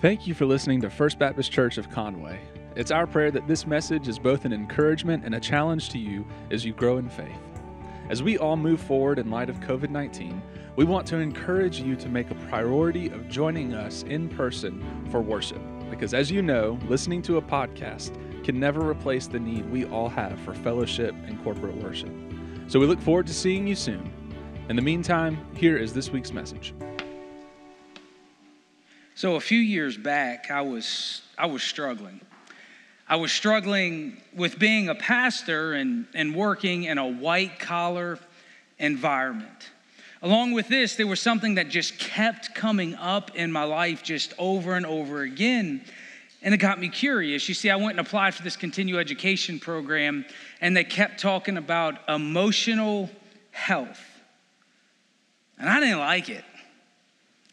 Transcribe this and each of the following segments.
Thank you for listening to First Baptist Church of Conway. It's our prayer that this message is both an encouragement and a challenge to you as you grow in faith. As we all move forward in light of COVID 19, we want to encourage you to make a priority of joining us in person for worship. Because as you know, listening to a podcast can never replace the need we all have for fellowship and corporate worship. So we look forward to seeing you soon. In the meantime, here is this week's message. So a few years back, I was I was struggling. I was struggling with being a pastor and, and working in a white collar environment. Along with this, there was something that just kept coming up in my life just over and over again. And it got me curious. You see, I went and applied for this continuing education program, and they kept talking about emotional health. And I didn't like it.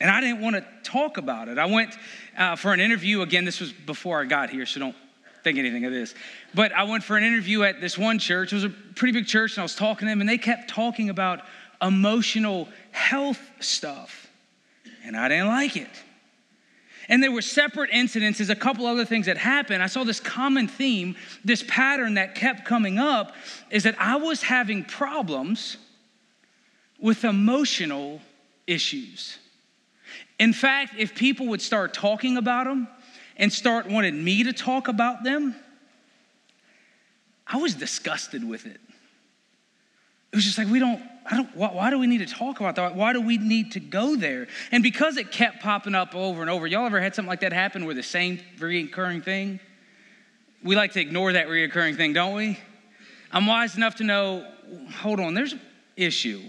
And I didn't want to talk about it. I went uh, for an interview. Again, this was before I got here, so don't think anything of this. But I went for an interview at this one church. It was a pretty big church, and I was talking to them, and they kept talking about emotional health stuff. And I didn't like it. And there were separate incidences, a couple other things that happened. I saw this common theme, this pattern that kept coming up is that I was having problems with emotional issues. In fact, if people would start talking about them and start wanting me to talk about them, I was disgusted with it. It was just like, we don't, I don't, why, why, do we need to talk about that? Why do we need to go there? And because it kept popping up over and over, y'all ever had something like that happen where the same reoccurring thing? We like to ignore that reoccurring thing, don't we? I'm wise enough to know, hold on, there's an issue.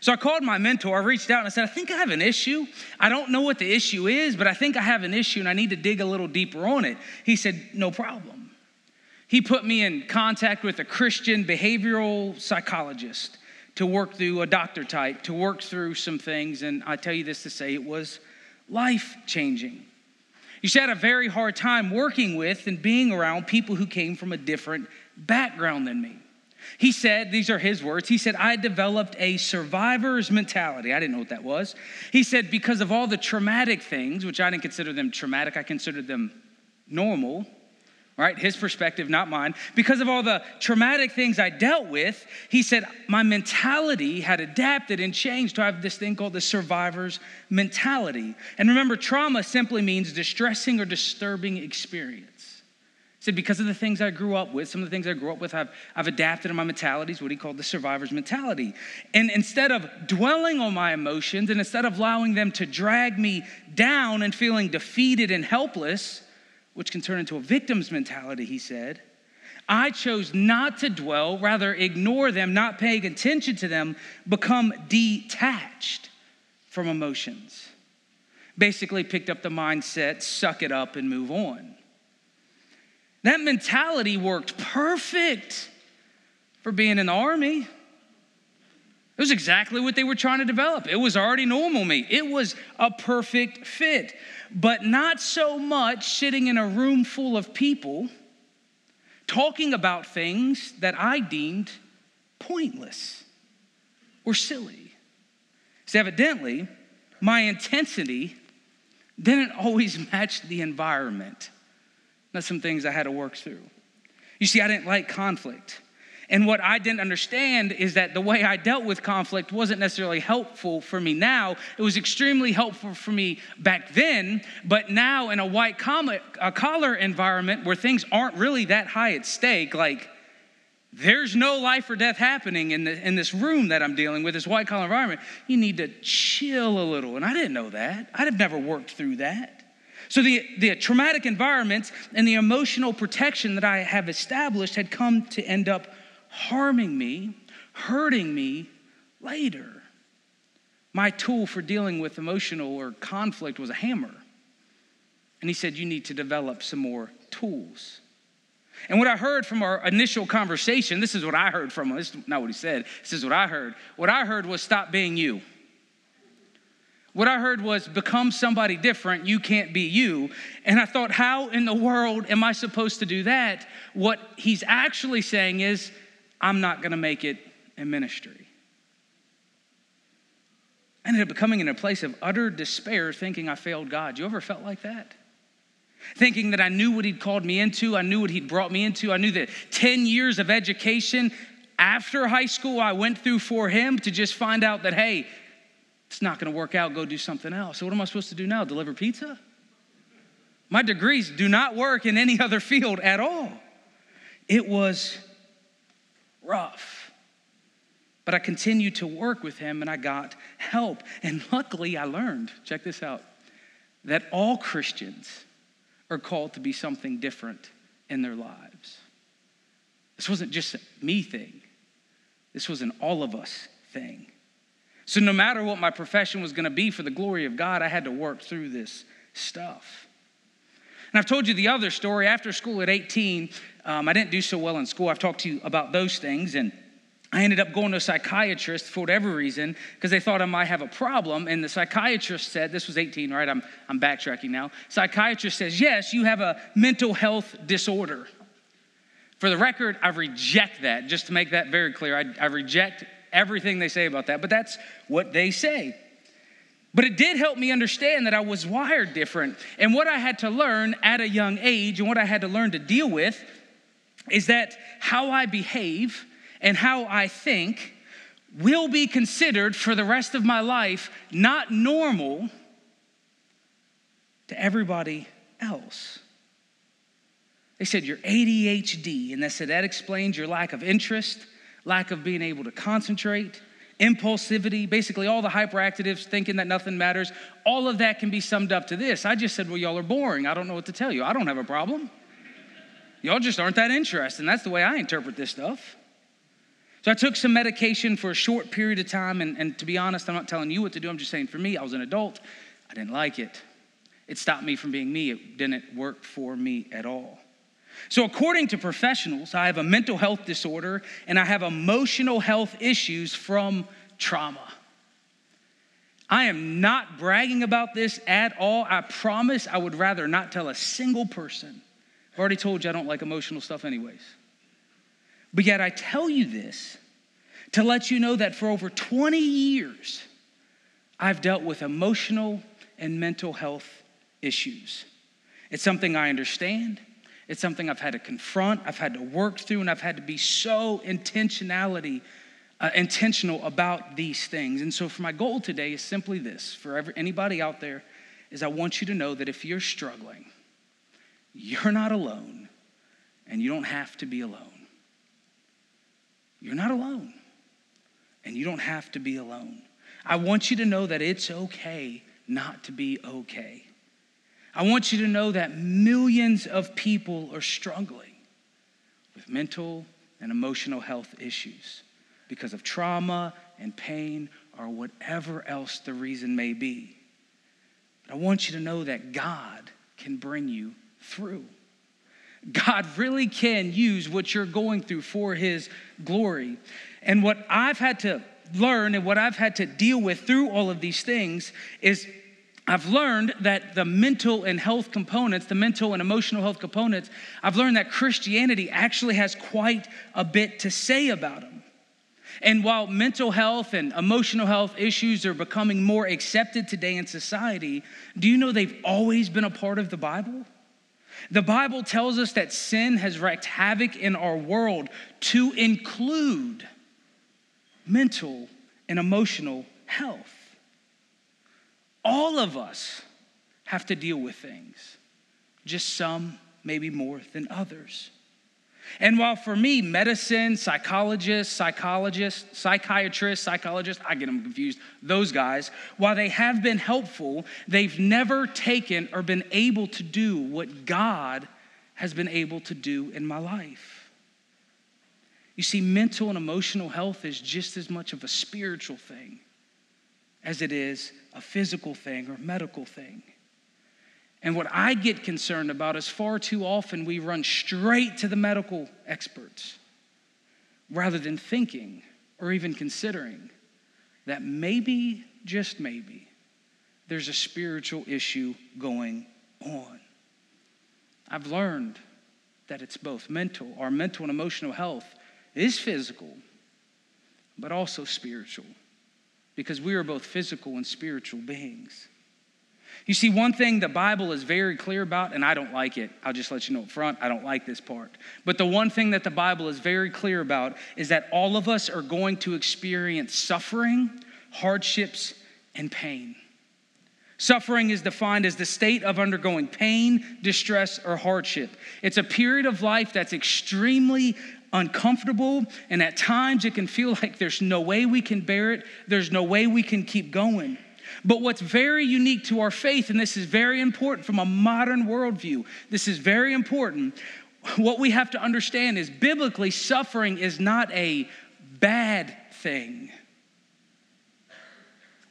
So I called my mentor, I reached out and I said, I think I have an issue. I don't know what the issue is, but I think I have an issue and I need to dig a little deeper on it. He said, No problem. He put me in contact with a Christian behavioral psychologist to work through a doctor type, to work through some things. And I tell you this to say it was life changing. You I had a very hard time working with and being around people who came from a different background than me. He said, these are his words, he said, I developed a survivor's mentality. I didn't know what that was. He said, because of all the traumatic things, which I didn't consider them traumatic, I considered them normal, right? His perspective, not mine. Because of all the traumatic things I dealt with, he said, my mentality had adapted and changed to have this thing called the survivor's mentality. And remember, trauma simply means distressing or disturbing experience said, because of the things I grew up with, some of the things I grew up with, I've, I've adapted in my mentalities, what he called the survivor's mentality. And instead of dwelling on my emotions and instead of allowing them to drag me down and feeling defeated and helpless, which can turn into a victim's mentality, he said, I chose not to dwell, rather ignore them, not paying attention to them, become detached from emotions. Basically, picked up the mindset, suck it up, and move on. That mentality worked perfect for being in the army. It was exactly what they were trying to develop. It was already normal me. It was a perfect fit. But not so much sitting in a room full of people talking about things that I deemed pointless or silly. So, evidently, my intensity didn't always match the environment. That's some things I had to work through. You see, I didn't like conflict. And what I didn't understand is that the way I dealt with conflict wasn't necessarily helpful for me now. It was extremely helpful for me back then, but now in a white collar environment where things aren't really that high at stake, like there's no life or death happening in, the, in this room that I'm dealing with, this white collar environment, you need to chill a little. And I didn't know that. I'd have never worked through that. So, the, the traumatic environments and the emotional protection that I have established had come to end up harming me, hurting me later. My tool for dealing with emotional or conflict was a hammer. And he said, You need to develop some more tools. And what I heard from our initial conversation, this is what I heard from him. This is not what he said. This is what I heard. What I heard was stop being you. What I heard was become somebody different. You can't be you. And I thought, how in the world am I supposed to do that? What he's actually saying is, I'm not to make it in ministry. I ended up coming in a place of utter despair, thinking I failed God. You ever felt like that? Thinking that I knew what He'd called me into, I knew what He'd brought me into, I knew that 10 years of education after high school I went through for Him to just find out that, hey, it's not gonna work out, go do something else. So, what am I supposed to do now? Deliver pizza? My degrees do not work in any other field at all. It was rough. But I continued to work with him and I got help. And luckily, I learned check this out that all Christians are called to be something different in their lives. This wasn't just a me thing, this was an all of us thing. So, no matter what my profession was going to be for the glory of God, I had to work through this stuff. And I've told you the other story. After school at 18, um, I didn't do so well in school. I've talked to you about those things. And I ended up going to a psychiatrist for whatever reason because they thought I might have a problem. And the psychiatrist said, this was 18, right? I'm, I'm backtracking now. Psychiatrist says, yes, you have a mental health disorder. For the record, I reject that, just to make that very clear. I, I reject everything they say about that, but that's what they say. But it did help me understand that I was wired different. And what I had to learn at a young age and what I had to learn to deal with is that how I behave and how I think will be considered for the rest of my life not normal to everybody else. They said, You're ADHD. And they said, That explains your lack of interest, lack of being able to concentrate, impulsivity, basically all the hyperactives thinking that nothing matters. All of that can be summed up to this. I just said, Well, y'all are boring. I don't know what to tell you. I don't have a problem. Y'all just aren't that interested. And that's the way I interpret this stuff. So I took some medication for a short period of time. And, and to be honest, I'm not telling you what to do. I'm just saying for me, I was an adult. I didn't like it. It stopped me from being me. It didn't work for me at all. So, according to professionals, I have a mental health disorder and I have emotional health issues from trauma. I am not bragging about this at all. I promise I would rather not tell a single person. I've already told you I don't like emotional stuff, anyways. But yet, I tell you this to let you know that for over 20 years, I've dealt with emotional and mental health issues. It's something I understand. It's something I've had to confront, I've had to work through, and I've had to be so intentionality, uh, intentional about these things. And so, for my goal today is simply this: for every, anybody out there, is I want you to know that if you're struggling, you're not alone, and you don't have to be alone. You're not alone, and you don't have to be alone. I want you to know that it's okay not to be okay. I want you to know that millions of people are struggling with mental and emotional health issues because of trauma and pain or whatever else the reason may be. But I want you to know that God can bring you through. God really can use what you're going through for His glory. And what I've had to learn and what I've had to deal with through all of these things is I've learned that the mental and health components, the mental and emotional health components, I've learned that Christianity actually has quite a bit to say about them. And while mental health and emotional health issues are becoming more accepted today in society, do you know they've always been a part of the Bible? The Bible tells us that sin has wreaked havoc in our world to include mental and emotional health. All of us have to deal with things, just some maybe more than others. And while for me, medicine, psychologists, psychologists, psychiatrists, psychologists, I get them confused, those guys, while they have been helpful, they've never taken or been able to do what God has been able to do in my life. You see, mental and emotional health is just as much of a spiritual thing as it is a physical thing or medical thing. And what I get concerned about is far too often we run straight to the medical experts rather than thinking or even considering that maybe, just maybe, there's a spiritual issue going on. I've learned that it's both mental, our mental and emotional health is physical, but also spiritual. Because we are both physical and spiritual beings. You see, one thing the Bible is very clear about, and I don't like it. I'll just let you know up front, I don't like this part. But the one thing that the Bible is very clear about is that all of us are going to experience suffering, hardships, and pain. Suffering is defined as the state of undergoing pain, distress, or hardship. It's a period of life that's extremely uncomfortable, and at times it can feel like there's no way we can bear it, there's no way we can keep going. But what's very unique to our faith, and this is very important from a modern worldview, this is very important. What we have to understand is biblically, suffering is not a bad thing.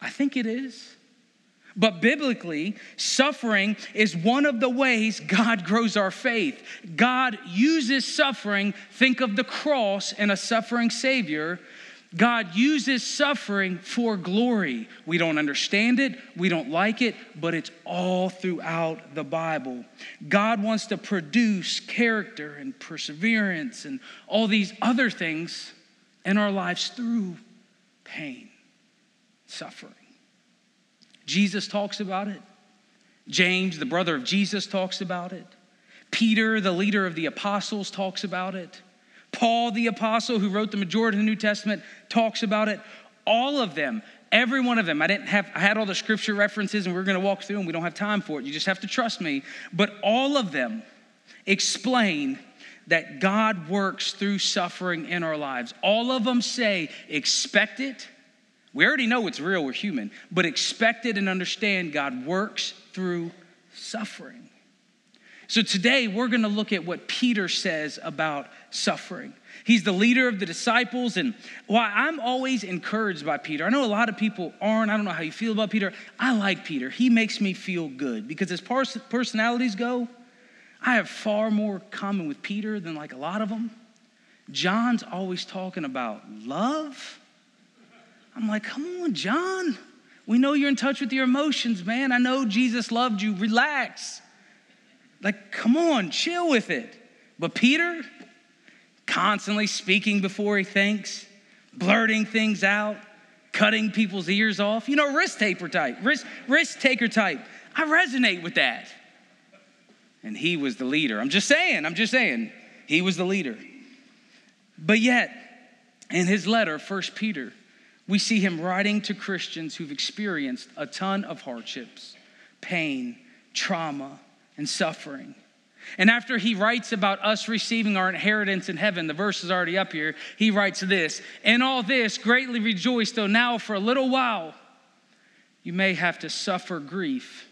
I think it is. But biblically, suffering is one of the ways God grows our faith. God uses suffering, think of the cross and a suffering Savior, God uses suffering for glory. We don't understand it, we don't like it, but it's all throughout the Bible. God wants to produce character and perseverance and all these other things in our lives through pain, suffering. Jesus talks about it. James, the brother of Jesus, talks about it. Peter, the leader of the apostles, talks about it. Paul, the apostle who wrote the majority of the New Testament, talks about it. All of them, every one of them. I didn't have, I had all the scripture references and we are going to walk through them. We don't have time for it. You just have to trust me. But all of them explain that God works through suffering in our lives. All of them say, expect it. We already know it's real, we're human, but expect it and understand God works through suffering. So today we're going to look at what Peter says about suffering. He's the leader of the disciples, and why I'm always encouraged by Peter. I know a lot of people aren't. I don't know how you feel about Peter. I like Peter. He makes me feel good because as personalities go, I have far more common with Peter than like a lot of them. John's always talking about love. I'm like, come on, John. We know you're in touch with your emotions, man. I know Jesus loved you. Relax. Like, come on, chill with it. But Peter, constantly speaking before he thinks, blurting things out, cutting people's ears off. You know, risk taker type, risk, risk taker type. I resonate with that. And he was the leader. I'm just saying, I'm just saying, he was the leader. But yet, in his letter, First Peter, we see him writing to Christians who've experienced a ton of hardships, pain, trauma, and suffering. And after he writes about us receiving our inheritance in heaven, the verse is already up here, he writes this In all this, greatly rejoice, though now for a little while you may have to suffer grief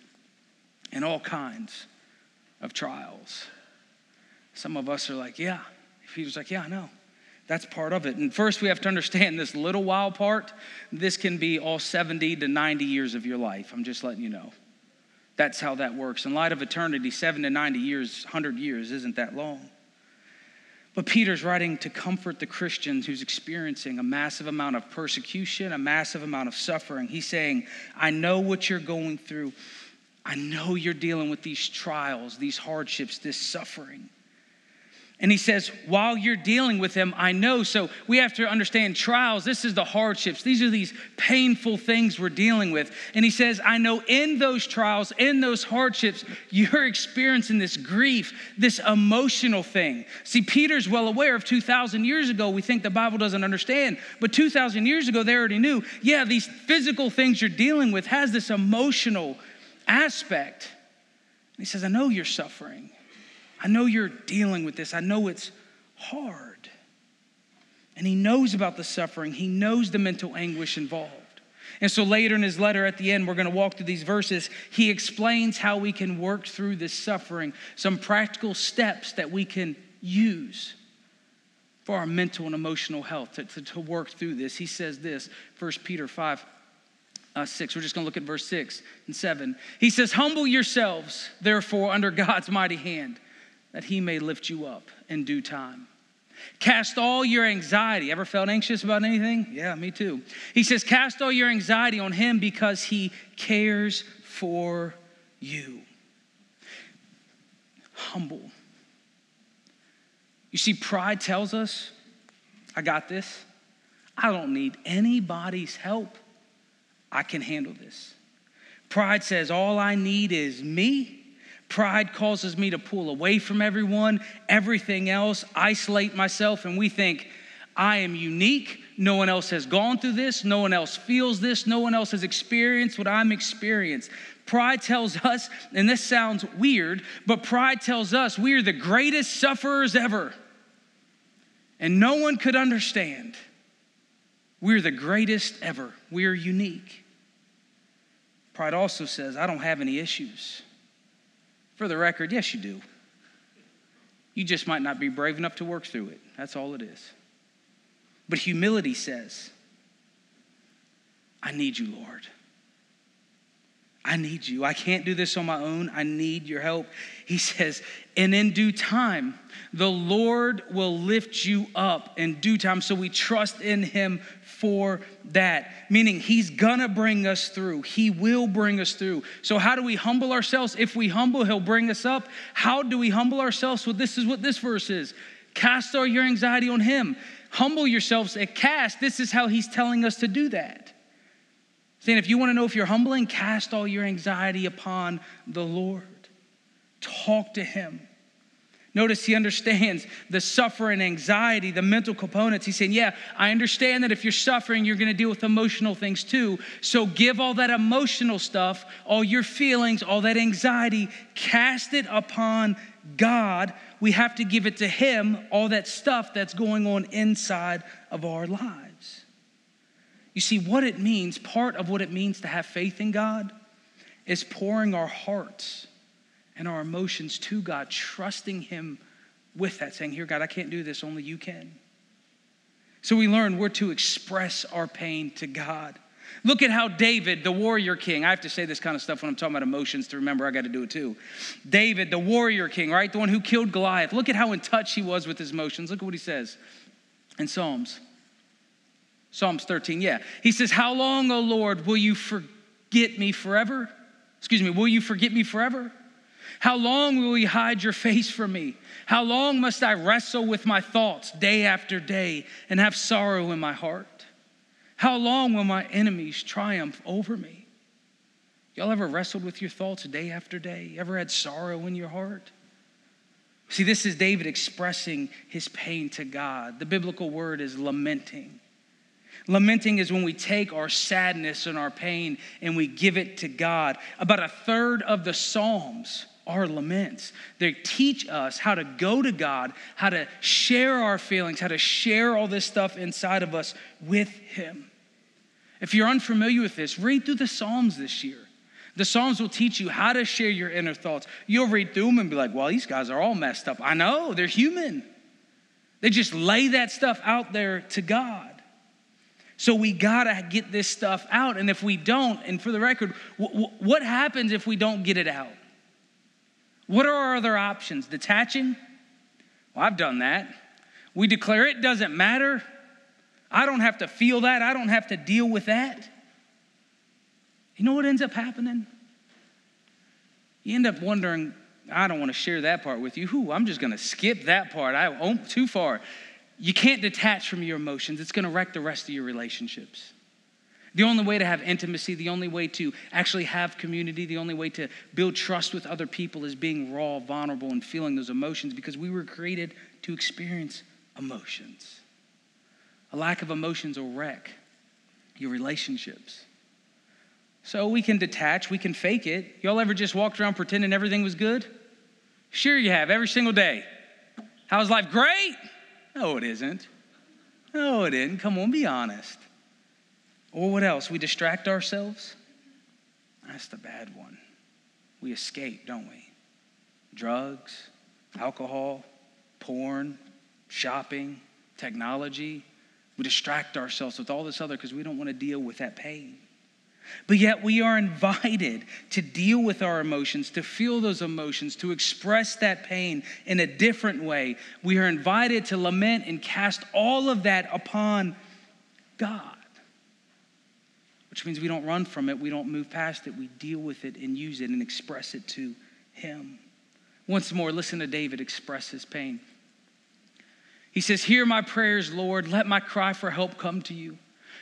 in all kinds of trials. Some of us are like, Yeah. Peter's like, Yeah, I know. That's part of it. And first, we have to understand this little while part. This can be all 70 to 90 years of your life. I'm just letting you know. That's how that works. In light of eternity, seven to 90 years, 100 years isn't that long. But Peter's writing to comfort the Christians who's experiencing a massive amount of persecution, a massive amount of suffering. He's saying, I know what you're going through. I know you're dealing with these trials, these hardships, this suffering. And he says, while you're dealing with them, I know. So we have to understand trials. This is the hardships. These are these painful things we're dealing with. And he says, I know in those trials, in those hardships, you're experiencing this grief, this emotional thing. See, Peter's well aware of 2,000 years ago. We think the Bible doesn't understand. But 2,000 years ago, they already knew, yeah, these physical things you're dealing with has this emotional aspect. He says, I know you're suffering. I know you're dealing with this. I know it's hard. And he knows about the suffering, he knows the mental anguish involved. And so later in his letter at the end, we're going to walk through these verses. He explains how we can work through this suffering, some practical steps that we can use for our mental and emotional health to, to, to work through this. He says this, 1 Peter 5. Uh, 6. We're just going to look at verse 6 and 7. He says, Humble yourselves, therefore, under God's mighty hand that he may lift you up in due time. Cast all your anxiety. Ever felt anxious about anything? Yeah, me too. He says, Cast all your anxiety on him because he cares for you. Humble. You see, pride tells us, I got this. I don't need anybody's help. I can handle this. Pride says, All I need is me. Pride causes me to pull away from everyone, everything else, isolate myself, and we think, I am unique. No one else has gone through this. No one else feels this. No one else has experienced what I'm experienced. Pride tells us, and this sounds weird, but pride tells us we are the greatest sufferers ever. And no one could understand. We're the greatest ever. We are unique. Pride also says, I don't have any issues. For the record, yes, you do. You just might not be brave enough to work through it. That's all it is. But humility says, I need you, Lord. I need you. I can't do this on my own. I need your help. He says, and in due time, the Lord will lift you up in due time. So we trust in him for that. Meaning, he's gonna bring us through. He will bring us through. So, how do we humble ourselves? If we humble, he'll bring us up. How do we humble ourselves? Well, this is what this verse is cast all your anxiety on him. Humble yourselves at cast. This is how he's telling us to do that. Saying, if you want to know if you're humbling, cast all your anxiety upon the Lord. Talk to Him. Notice he understands the suffering, anxiety, the mental components. He's saying, Yeah, I understand that if you're suffering, you're going to deal with emotional things too. So give all that emotional stuff, all your feelings, all that anxiety, cast it upon God. We have to give it to Him, all that stuff that's going on inside of our lives. You see, what it means, part of what it means to have faith in God, is pouring our hearts and our emotions to God, trusting Him with that, saying, Here, God, I can't do this, only you can. So we learn we're to express our pain to God. Look at how David, the warrior king, I have to say this kind of stuff when I'm talking about emotions to remember I got to do it too. David, the warrior king, right? The one who killed Goliath. Look at how in touch he was with his emotions. Look at what he says in Psalms. Psalms 13, yeah. He says, How long, O Lord, will you forget me forever? Excuse me, will you forget me forever? How long will you hide your face from me? How long must I wrestle with my thoughts day after day and have sorrow in my heart? How long will my enemies triumph over me? Y'all ever wrestled with your thoughts day after day? Ever had sorrow in your heart? See, this is David expressing his pain to God. The biblical word is lamenting. Lamenting is when we take our sadness and our pain and we give it to God. About a third of the Psalms are laments. They teach us how to go to God, how to share our feelings, how to share all this stuff inside of us with Him. If you're unfamiliar with this, read through the Psalms this year. The Psalms will teach you how to share your inner thoughts. You'll read through them and be like, well, these guys are all messed up. I know, they're human. They just lay that stuff out there to God. So we gotta get this stuff out. And if we don't, and for the record, what happens if we don't get it out? What are our other options? Detaching? Well, I've done that. We declare it doesn't matter. I don't have to feel that. I don't have to deal with that. You know what ends up happening? You end up wondering, I don't want to share that part with you. Who? I'm just going to skip that part. I won't too far. You can't detach from your emotions, it's going to wreck the rest of your relationships. The only way to have intimacy, the only way to actually have community, the only way to build trust with other people is being raw, vulnerable, and feeling those emotions because we were created to experience emotions. A lack of emotions will wreck your relationships. So we can detach, we can fake it. Y'all ever just walked around pretending everything was good? Sure, you have, every single day. How's life? Great. No, it isn't. No, it isn't. Come on, be honest. Or what else? We distract ourselves? That's the bad one. We escape, don't we? Drugs, alcohol, porn, shopping, technology. We distract ourselves with all this other because we don't want to deal with that pain. But yet, we are invited to deal with our emotions, to feel those emotions, to express that pain in a different way. We are invited to lament and cast all of that upon God, which means we don't run from it, we don't move past it, we deal with it and use it and express it to Him. Once more, listen to David express his pain. He says, Hear my prayers, Lord. Let my cry for help come to you.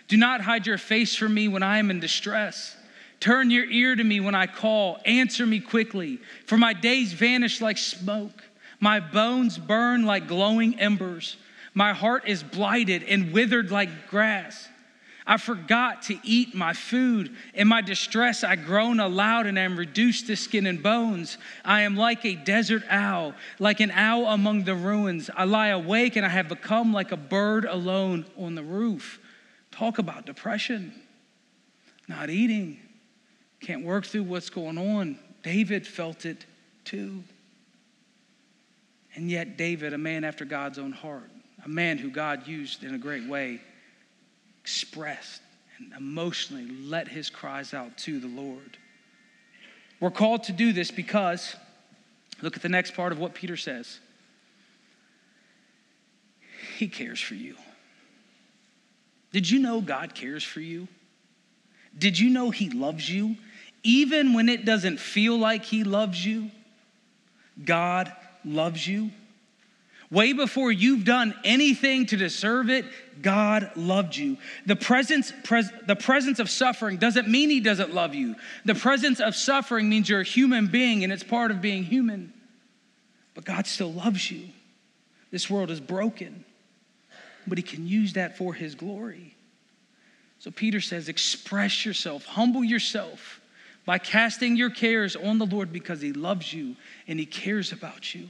Do not hide your face from me when I am in distress. Turn your ear to me when I call. Answer me quickly, for my days vanish like smoke. My bones burn like glowing embers. My heart is blighted and withered like grass. I forgot to eat my food. In my distress, I groan aloud and am reduced to skin and bones. I am like a desert owl, like an owl among the ruins. I lie awake and I have become like a bird alone on the roof. Talk about depression, not eating, can't work through what's going on. David felt it too. And yet, David, a man after God's own heart, a man who God used in a great way, expressed and emotionally let his cries out to the Lord. We're called to do this because, look at the next part of what Peter says. He cares for you. Did you know God cares for you? Did you know He loves you? Even when it doesn't feel like He loves you, God loves you. Way before you've done anything to deserve it, God loved you. The presence, pres, the presence of suffering doesn't mean He doesn't love you. The presence of suffering means you're a human being and it's part of being human. But God still loves you. This world is broken, but He can use that for His glory. So Peter says, express yourself, humble yourself by casting your cares on the Lord because He loves you and He cares about you.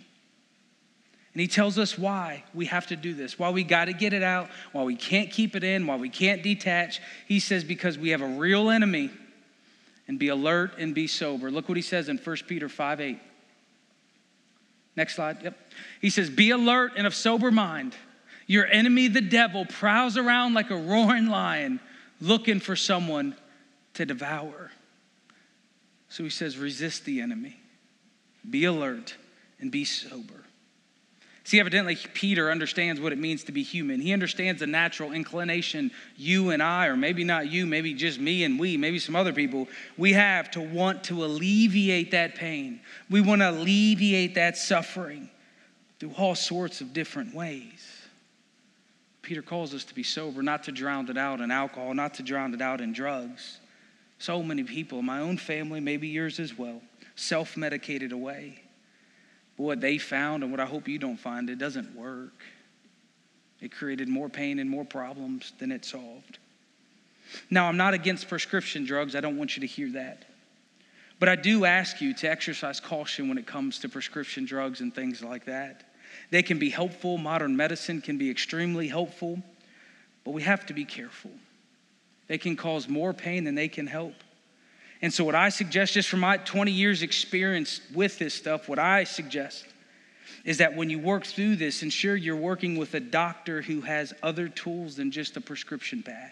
And he tells us why we have to do this, why we got to get it out, why we can't keep it in, why we can't detach. He says, because we have a real enemy and be alert and be sober. Look what he says in 1 Peter 5 8. Next slide. Yep. He says, Be alert and of sober mind. Your enemy, the devil, prowls around like a roaring lion looking for someone to devour. So he says, Resist the enemy, be alert, and be sober. See, evidently, Peter understands what it means to be human. He understands the natural inclination you and I, or maybe not you, maybe just me and we, maybe some other people, we have to want to alleviate that pain. We want to alleviate that suffering through all sorts of different ways. Peter calls us to be sober, not to drown it out in alcohol, not to drown it out in drugs. So many people, my own family, maybe yours as well, self medicated away. But what they found and what I hope you don't find, it doesn't work. It created more pain and more problems than it solved. Now, I'm not against prescription drugs. I don't want you to hear that. But I do ask you to exercise caution when it comes to prescription drugs and things like that. They can be helpful, modern medicine can be extremely helpful, but we have to be careful. They can cause more pain than they can help. And so, what I suggest, just from my 20 years' experience with this stuff, what I suggest is that when you work through this, ensure you're working with a doctor who has other tools than just a prescription pad.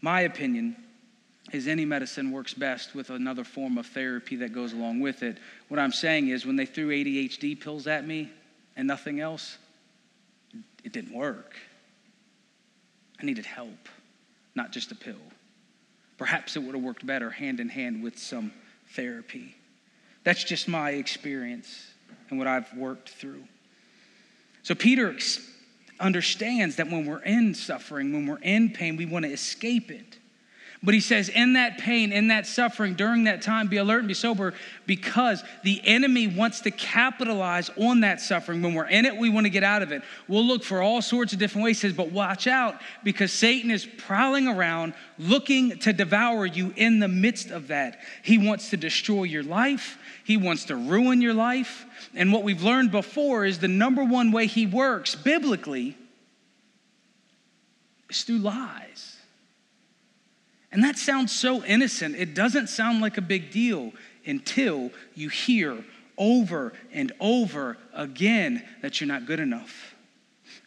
My opinion is any medicine works best with another form of therapy that goes along with it. What I'm saying is, when they threw ADHD pills at me and nothing else, it didn't work. I needed help, not just a pill. Perhaps it would have worked better hand in hand with some therapy. That's just my experience and what I've worked through. So Peter understands that when we're in suffering, when we're in pain, we want to escape it. But he says, in that pain, in that suffering, during that time, be alert and be sober because the enemy wants to capitalize on that suffering. When we're in it, we want to get out of it. We'll look for all sorts of different ways. He says, but watch out because Satan is prowling around looking to devour you in the midst of that. He wants to destroy your life, he wants to ruin your life. And what we've learned before is the number one way he works biblically is through lies. And that sounds so innocent. It doesn't sound like a big deal until you hear over and over again that you're not good enough,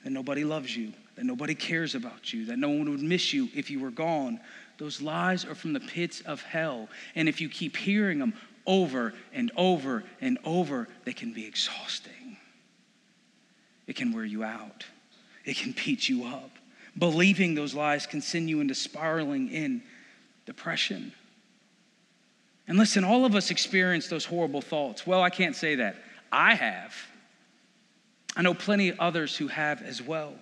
that nobody loves you, that nobody cares about you, that no one would miss you if you were gone. Those lies are from the pits of hell. And if you keep hearing them over and over and over, they can be exhausting. It can wear you out, it can beat you up. Believing those lies can send you into spiraling in depression. And listen, all of us experience those horrible thoughts. Well, I can't say that. I have. I know plenty of others who have as well.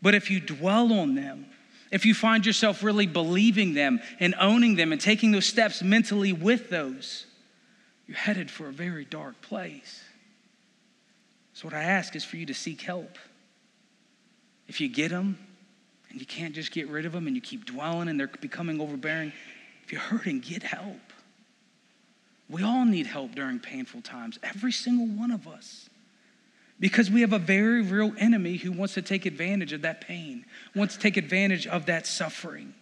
But if you dwell on them, if you find yourself really believing them and owning them and taking those steps mentally with those, you're headed for a very dark place. So, what I ask is for you to seek help. If you get them and you can't just get rid of them and you keep dwelling and they're becoming overbearing, if you're hurting, get help. We all need help during painful times, every single one of us. Because we have a very real enemy who wants to take advantage of that pain, wants to take advantage of that suffering.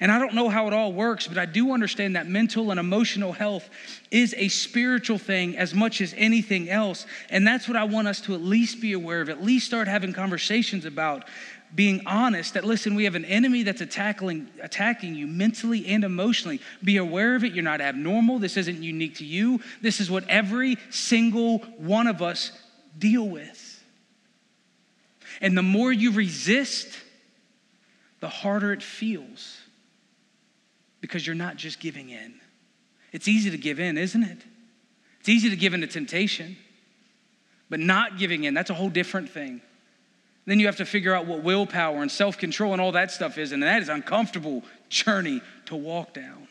And I don't know how it all works, but I do understand that mental and emotional health is a spiritual thing as much as anything else. And that's what I want us to at least be aware of, at least start having conversations about. Being honest that, listen, we have an enemy that's attacking, attacking you mentally and emotionally. Be aware of it. You're not abnormal. This isn't unique to you. This is what every single one of us deal with. And the more you resist, the harder it feels because you're not just giving in. It's easy to give in, isn't it? It's easy to give in to temptation, but not giving in, that's a whole different thing. Then you have to figure out what willpower and self control and all that stuff is, and that is an uncomfortable journey to walk down.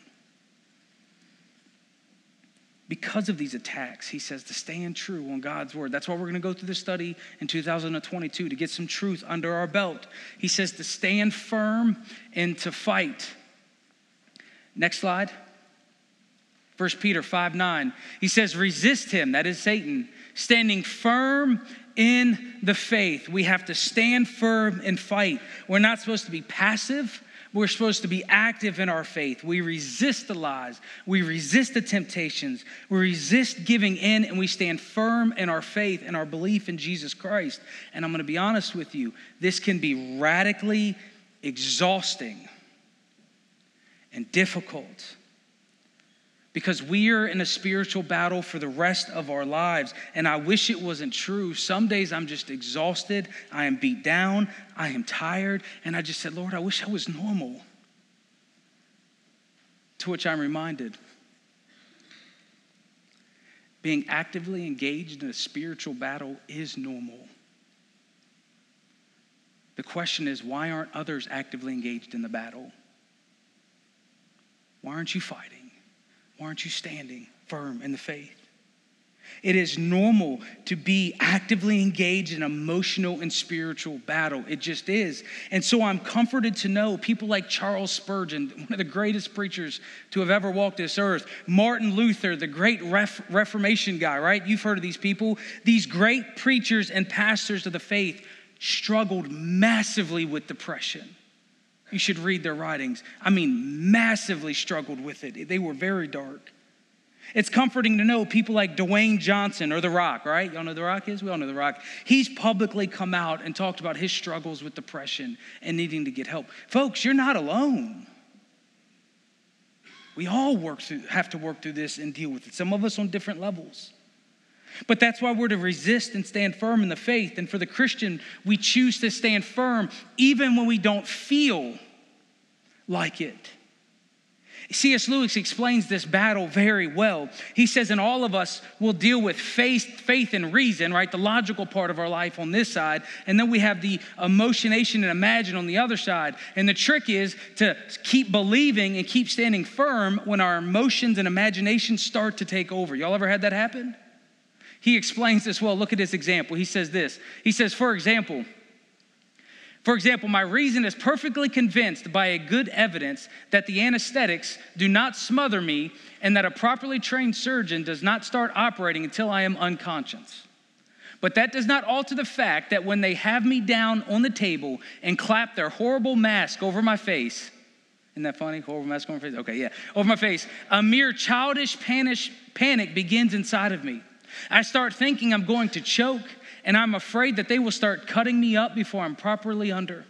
Because of these attacks, he says to stand true on God's word. That's why we're going to go through this study in 2022 to get some truth under our belt. He says to stand firm and to fight. Next slide. 1 Peter 5 9. He says, resist him, that is Satan, standing firm in the faith. We have to stand firm and fight. We're not supposed to be passive. We're supposed to be active in our faith. We resist the lies. We resist the temptations. We resist giving in and we stand firm in our faith and our belief in Jesus Christ. And I'm going to be honest with you, this can be radically exhausting and difficult because we are in a spiritual battle for the rest of our lives. And I wish it wasn't true. Some days I'm just exhausted, I am beat down, I am tired, and I just said, Lord, I wish I was normal. To which I'm reminded being actively engaged in a spiritual battle is normal. The question is, why aren't others actively engaged in the battle? Why aren't you fighting? Why aren't you standing firm in the faith? It is normal to be actively engaged in emotional and spiritual battle. It just is. And so I'm comforted to know people like Charles Spurgeon, one of the greatest preachers to have ever walked this earth, Martin Luther, the great Ref- Reformation guy, right? You've heard of these people. These great preachers and pastors of the faith struggled massively with depression. You should read their writings. I mean, massively struggled with it. They were very dark. It's comforting to know people like Dwayne Johnson or The Rock, right? Y'all know The Rock is? We all know The Rock. He's publicly come out and talked about his struggles with depression and needing to get help. Folks, you're not alone. We all work through, have to work through this and deal with it. Some of us on different levels. But that's why we're to resist and stand firm in the faith. And for the Christian, we choose to stand firm even when we don't feel like it. C.S. Lewis explains this battle very well. He says, and all of us will deal with faith, faith and reason, right? The logical part of our life on this side. And then we have the emotionation and imagine on the other side. And the trick is to keep believing and keep standing firm when our emotions and imagination start to take over. Y'all ever had that happen? He explains this well. Look at this example. He says this. He says, for example, for example, my reason is perfectly convinced by a good evidence that the anesthetics do not smother me and that a properly trained surgeon does not start operating until I am unconscious. But that does not alter the fact that when they have me down on the table and clap their horrible mask over my face, isn't that funny? Horrible mask over my face? Okay, yeah. Over my face, a mere childish panic, panic begins inside of me. I start thinking I'm going to choke, and I'm afraid that they will start cutting me up before I'm properly under.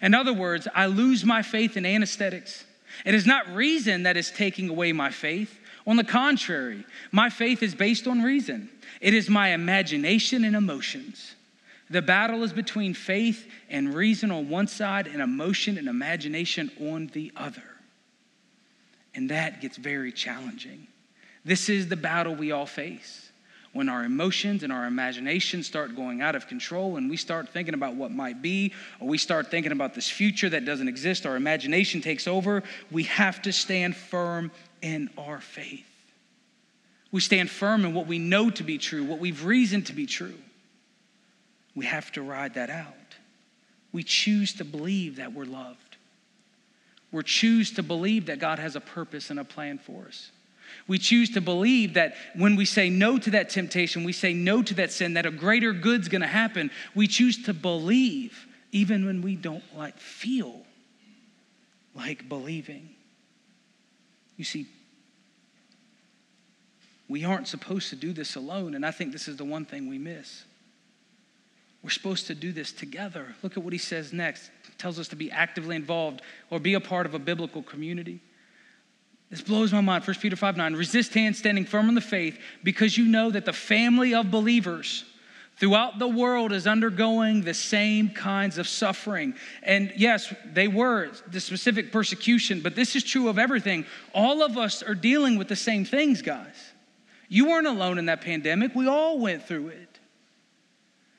In other words, I lose my faith in anesthetics. It is not reason that is taking away my faith. On the contrary, my faith is based on reason. It is my imagination and emotions. The battle is between faith and reason on one side and emotion and imagination on the other. And that gets very challenging. This is the battle we all face. When our emotions and our imagination start going out of control and we start thinking about what might be, or we start thinking about this future that doesn't exist, our imagination takes over, we have to stand firm in our faith. We stand firm in what we know to be true, what we've reasoned to be true. We have to ride that out. We choose to believe that we're loved. We choose to believe that God has a purpose and a plan for us. We choose to believe that when we say no to that temptation, we say no to that sin, that a greater good's gonna happen. We choose to believe even when we don't like feel like believing. You see, we aren't supposed to do this alone, and I think this is the one thing we miss. We're supposed to do this together. Look at what he says next. He tells us to be actively involved or be a part of a biblical community. This blows my mind. 1 Peter 5 9. Resist hand standing firm in the faith because you know that the family of believers throughout the world is undergoing the same kinds of suffering. And yes, they were the specific persecution, but this is true of everything. All of us are dealing with the same things, guys. You weren't alone in that pandemic, we all went through it.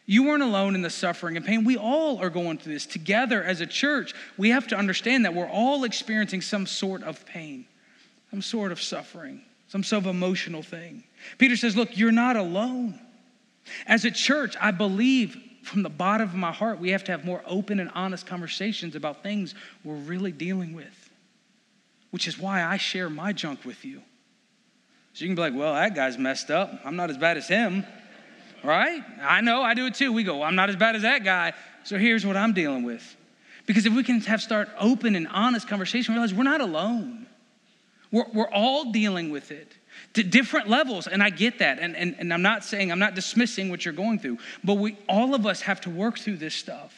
You weren't alone in the suffering and pain. We all are going through this together as a church. We have to understand that we're all experiencing some sort of pain some sort of suffering, some sort of emotional thing. Peter says, Look, you're not alone. As a church, I believe from the bottom of my heart, we have to have more open and honest conversations about things we're really dealing with, which is why I share my junk with you. So you can be like, well, that guy's messed up. I'm not as bad as him, right? I know, I do it too. We go, I'm not as bad as that guy. So here's what I'm dealing with. Because if we can have start open and honest conversation, realize we're not alone. We're, we're all dealing with it to different levels, and I get that. And, and, and I'm not saying, I'm not dismissing what you're going through, but we, all of us have to work through this stuff.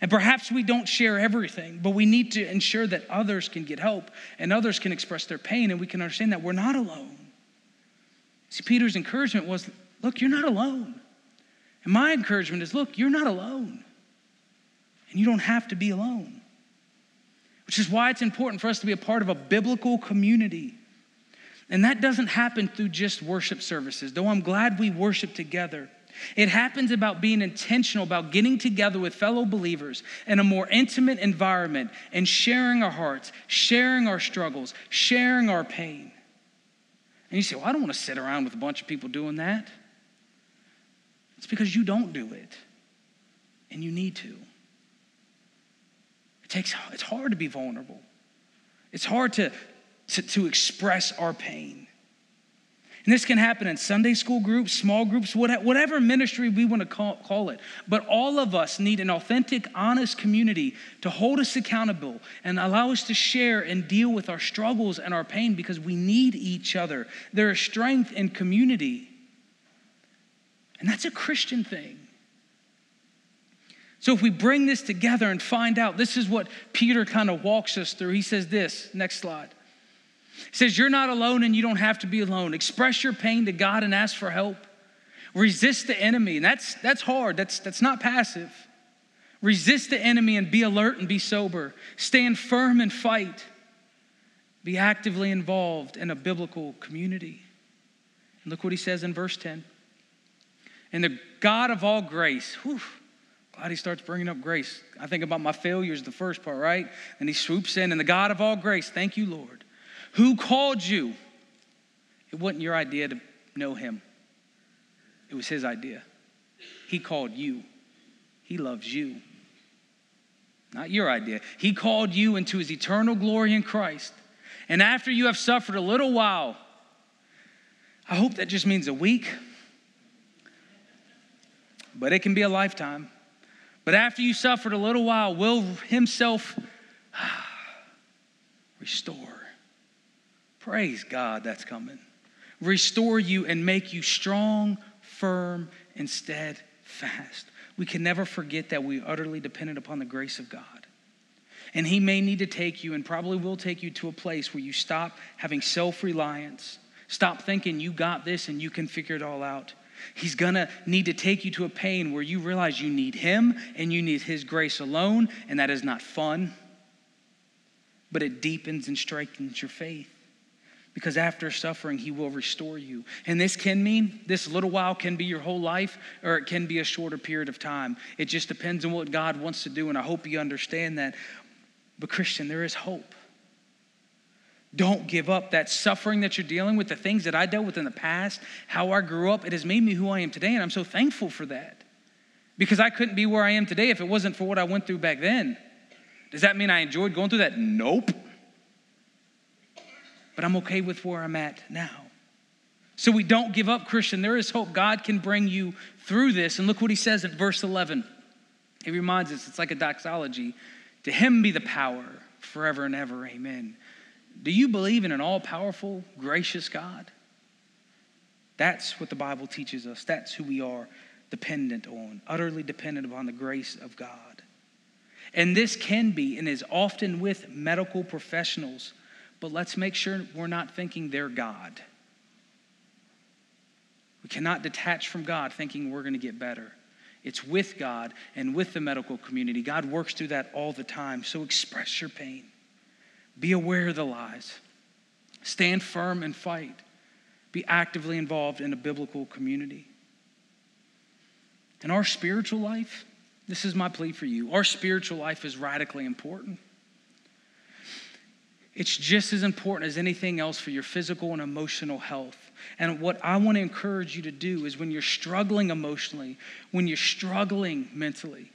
And perhaps we don't share everything, but we need to ensure that others can get help and others can express their pain, and we can understand that we're not alone. See, Peter's encouragement was look, you're not alone. And my encouragement is look, you're not alone. And you don't have to be alone which is why it's important for us to be a part of a biblical community. And that doesn't happen through just worship services, though I'm glad we worship together. It happens about being intentional about getting together with fellow believers in a more intimate environment and sharing our hearts, sharing our struggles, sharing our pain. And you say, Well, I don't want to sit around with a bunch of people doing that. It's because you don't do it, and you need to. It takes, it's hard to be vulnerable. It's hard to, to, to express our pain. And this can happen in Sunday school groups, small groups, whatever ministry we want to call, call, it. But all of us need an authentic, honest community to hold us accountable and allow us to share and deal with our struggles and our pain because we need each other. There is strength in community. And that's a Christian thing. So if we bring this together and find out, this is what Peter kind of walks us through. He says this, next slide. He says, You're not alone and you don't have to be alone. Express your pain to God and ask for help. Resist the enemy. And that's that's hard. That's that's not passive. Resist the enemy and be alert and be sober. Stand firm and fight. Be actively involved in a biblical community. And look what he says in verse 10. And the God of all grace, whew, He starts bringing up grace. I think about my failures, the first part, right? And he swoops in, and the God of all grace, thank you, Lord, who called you. It wasn't your idea to know him, it was his idea. He called you, he loves you. Not your idea. He called you into his eternal glory in Christ. And after you have suffered a little while, I hope that just means a week, but it can be a lifetime. But after you suffered a little while, will himself restore. Praise God, that's coming. Restore you and make you strong, firm, and steadfast. We can never forget that we are utterly dependent upon the grace of God. And He may need to take you, and probably will take you to a place where you stop having self reliance, stop thinking you got this and you can figure it all out, He's gonna need to take you to a pain where you realize you need Him and you need His grace alone, and that is not fun, but it deepens and strengthens your faith. because after suffering, he will restore you. And this can mean this little while can be your whole life, or it can be a shorter period of time. It just depends on what God wants to do, and I hope you understand that. But, Christian, there is hope. Don't give up. That suffering that you're dealing with, the things that I dealt with in the past, how I grew up, it has made me who I am today, and I'm so thankful for that. Because I couldn't be where I am today if it wasn't for what I went through back then. Does that mean I enjoyed going through that? Nope but I'm okay with where I'm at now. So we don't give up, Christian. There is hope. God can bring you through this. And look what he says in verse 11. He reminds us, it's like a doxology. To him be the power forever and ever. Amen. Do you believe in an all powerful, gracious God? That's what the Bible teaches us. That's who we are dependent on, utterly dependent upon the grace of God. And this can be and is often with medical professionals but let's make sure we're not thinking they're God. We cannot detach from God thinking we're going to get better. It's with God and with the medical community. God works through that all the time. So express your pain. Be aware of the lies. Stand firm and fight. Be actively involved in a biblical community. In our spiritual life, this is my plea for you. Our spiritual life is radically important. It's just as important as anything else for your physical and emotional health. And what I want to encourage you to do is when you're struggling emotionally, when you're struggling mentally,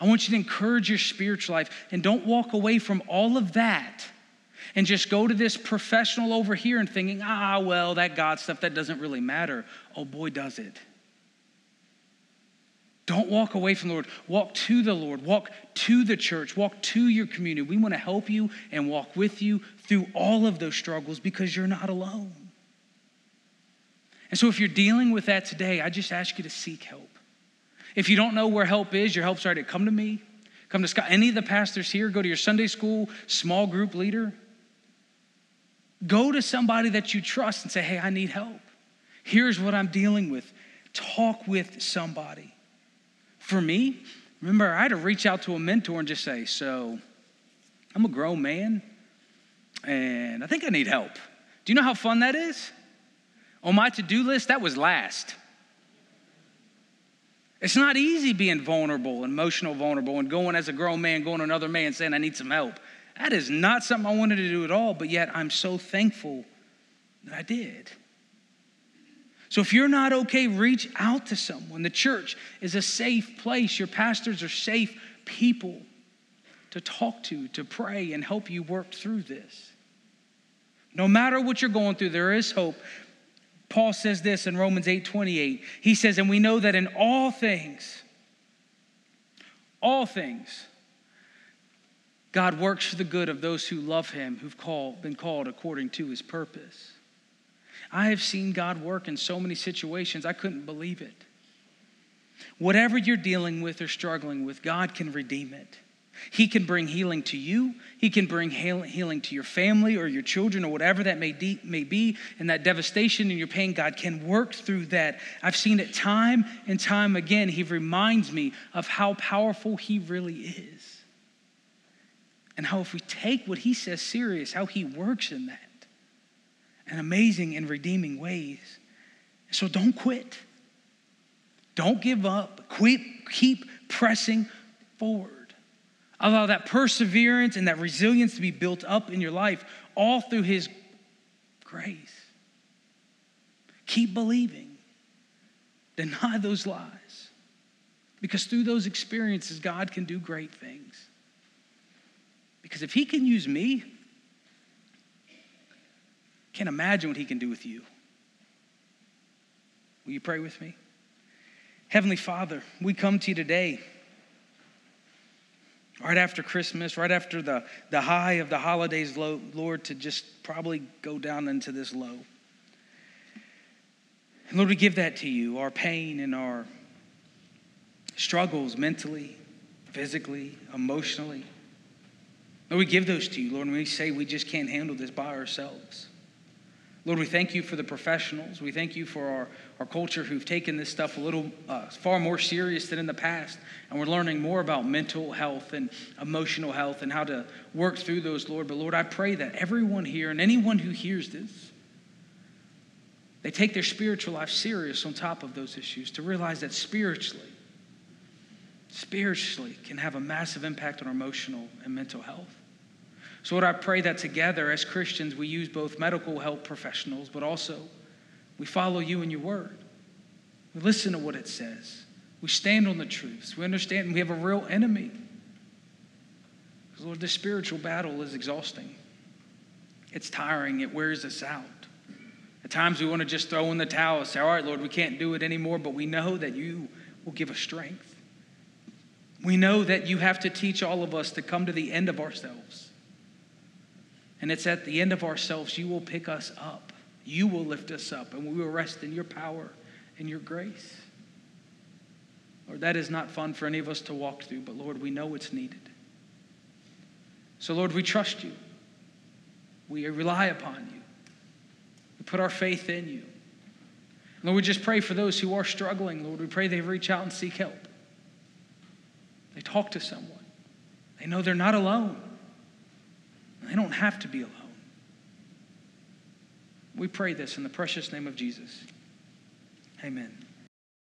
I want you to encourage your spiritual life and don't walk away from all of that and just go to this professional over here and thinking, ah, well, that God stuff, that doesn't really matter. Oh boy, does it. Don't walk away from the Lord. Walk to the Lord. Walk to the church. Walk to your community. We want to help you and walk with you through all of those struggles because you're not alone. And so, if you're dealing with that today, I just ask you to seek help. If you don't know where help is, your help's already come to me. Come to Scott. Any of the pastors here, go to your Sunday school small group leader. Go to somebody that you trust and say, hey, I need help. Here's what I'm dealing with. Talk with somebody. For me, remember, I had to reach out to a mentor and just say, So, I'm a grown man and I think I need help. Do you know how fun that is? On my to do list, that was last. It's not easy being vulnerable, emotional vulnerable, and going as a grown man, going to another man saying, I need some help. That is not something I wanted to do at all, but yet I'm so thankful that I did. So if you're not okay, reach out to someone. The church is a safe place. Your pastors are safe people to talk to, to pray, and help you work through this. No matter what you're going through, there is hope. Paul says this in Romans 8 28. He says, And we know that in all things, all things, God works for the good of those who love him, who've called, been called according to his purpose. I have seen God work in so many situations, I couldn't believe it. Whatever you're dealing with or struggling with, God can redeem it. He can bring healing to you. He can bring healing to your family or your children or whatever that may, de- may be. And that devastation and your pain, God can work through that. I've seen it time and time again. He reminds me of how powerful He really is. And how, if we take what He says serious, how He works in that in amazing and redeeming ways. So don't quit. Don't give up. Quit, keep pressing forward. Allow that perseverance and that resilience to be built up in your life, all through His grace. Keep believing. Deny those lies. Because through those experiences, God can do great things. Because if He can use me, can't imagine what He can do with you. Will you pray with me? Heavenly Father, we come to you today, right after Christmas, right after the, the high of the holidays, Lord, to just probably go down into this low. And Lord, we give that to you, our pain and our struggles mentally, physically, emotionally. Lord, we give those to you, Lord, and we say we just can't handle this by ourselves. Lord, we thank you for the professionals. We thank you for our, our culture who've taken this stuff a little uh, far more serious than in the past. And we're learning more about mental health and emotional health and how to work through those, Lord. But Lord, I pray that everyone here and anyone who hears this, they take their spiritual life serious on top of those issues to realize that spiritually, spiritually can have a massive impact on our emotional and mental health. So, Lord, I pray that together as Christians, we use both medical health professionals, but also we follow you and your word. We listen to what it says. We stand on the truths. We understand we have a real enemy. Because, Lord, this spiritual battle is exhausting. It's tiring. It wears us out. At times we want to just throw in the towel and say, All right, Lord, we can't do it anymore, but we know that you will give us strength. We know that you have to teach all of us to come to the end of ourselves and it's at the end of ourselves, you will pick us up. You will lift us up, and we will rest in your power and your grace. Lord, that is not fun for any of us to walk through, but Lord, we know it's needed. So, Lord, we trust you. We rely upon you. We put our faith in you. Lord, we just pray for those who are struggling. Lord, we pray they reach out and seek help. They talk to someone. They know they're not alone. They don't have to be alone. We pray this in the precious name of Jesus. Amen.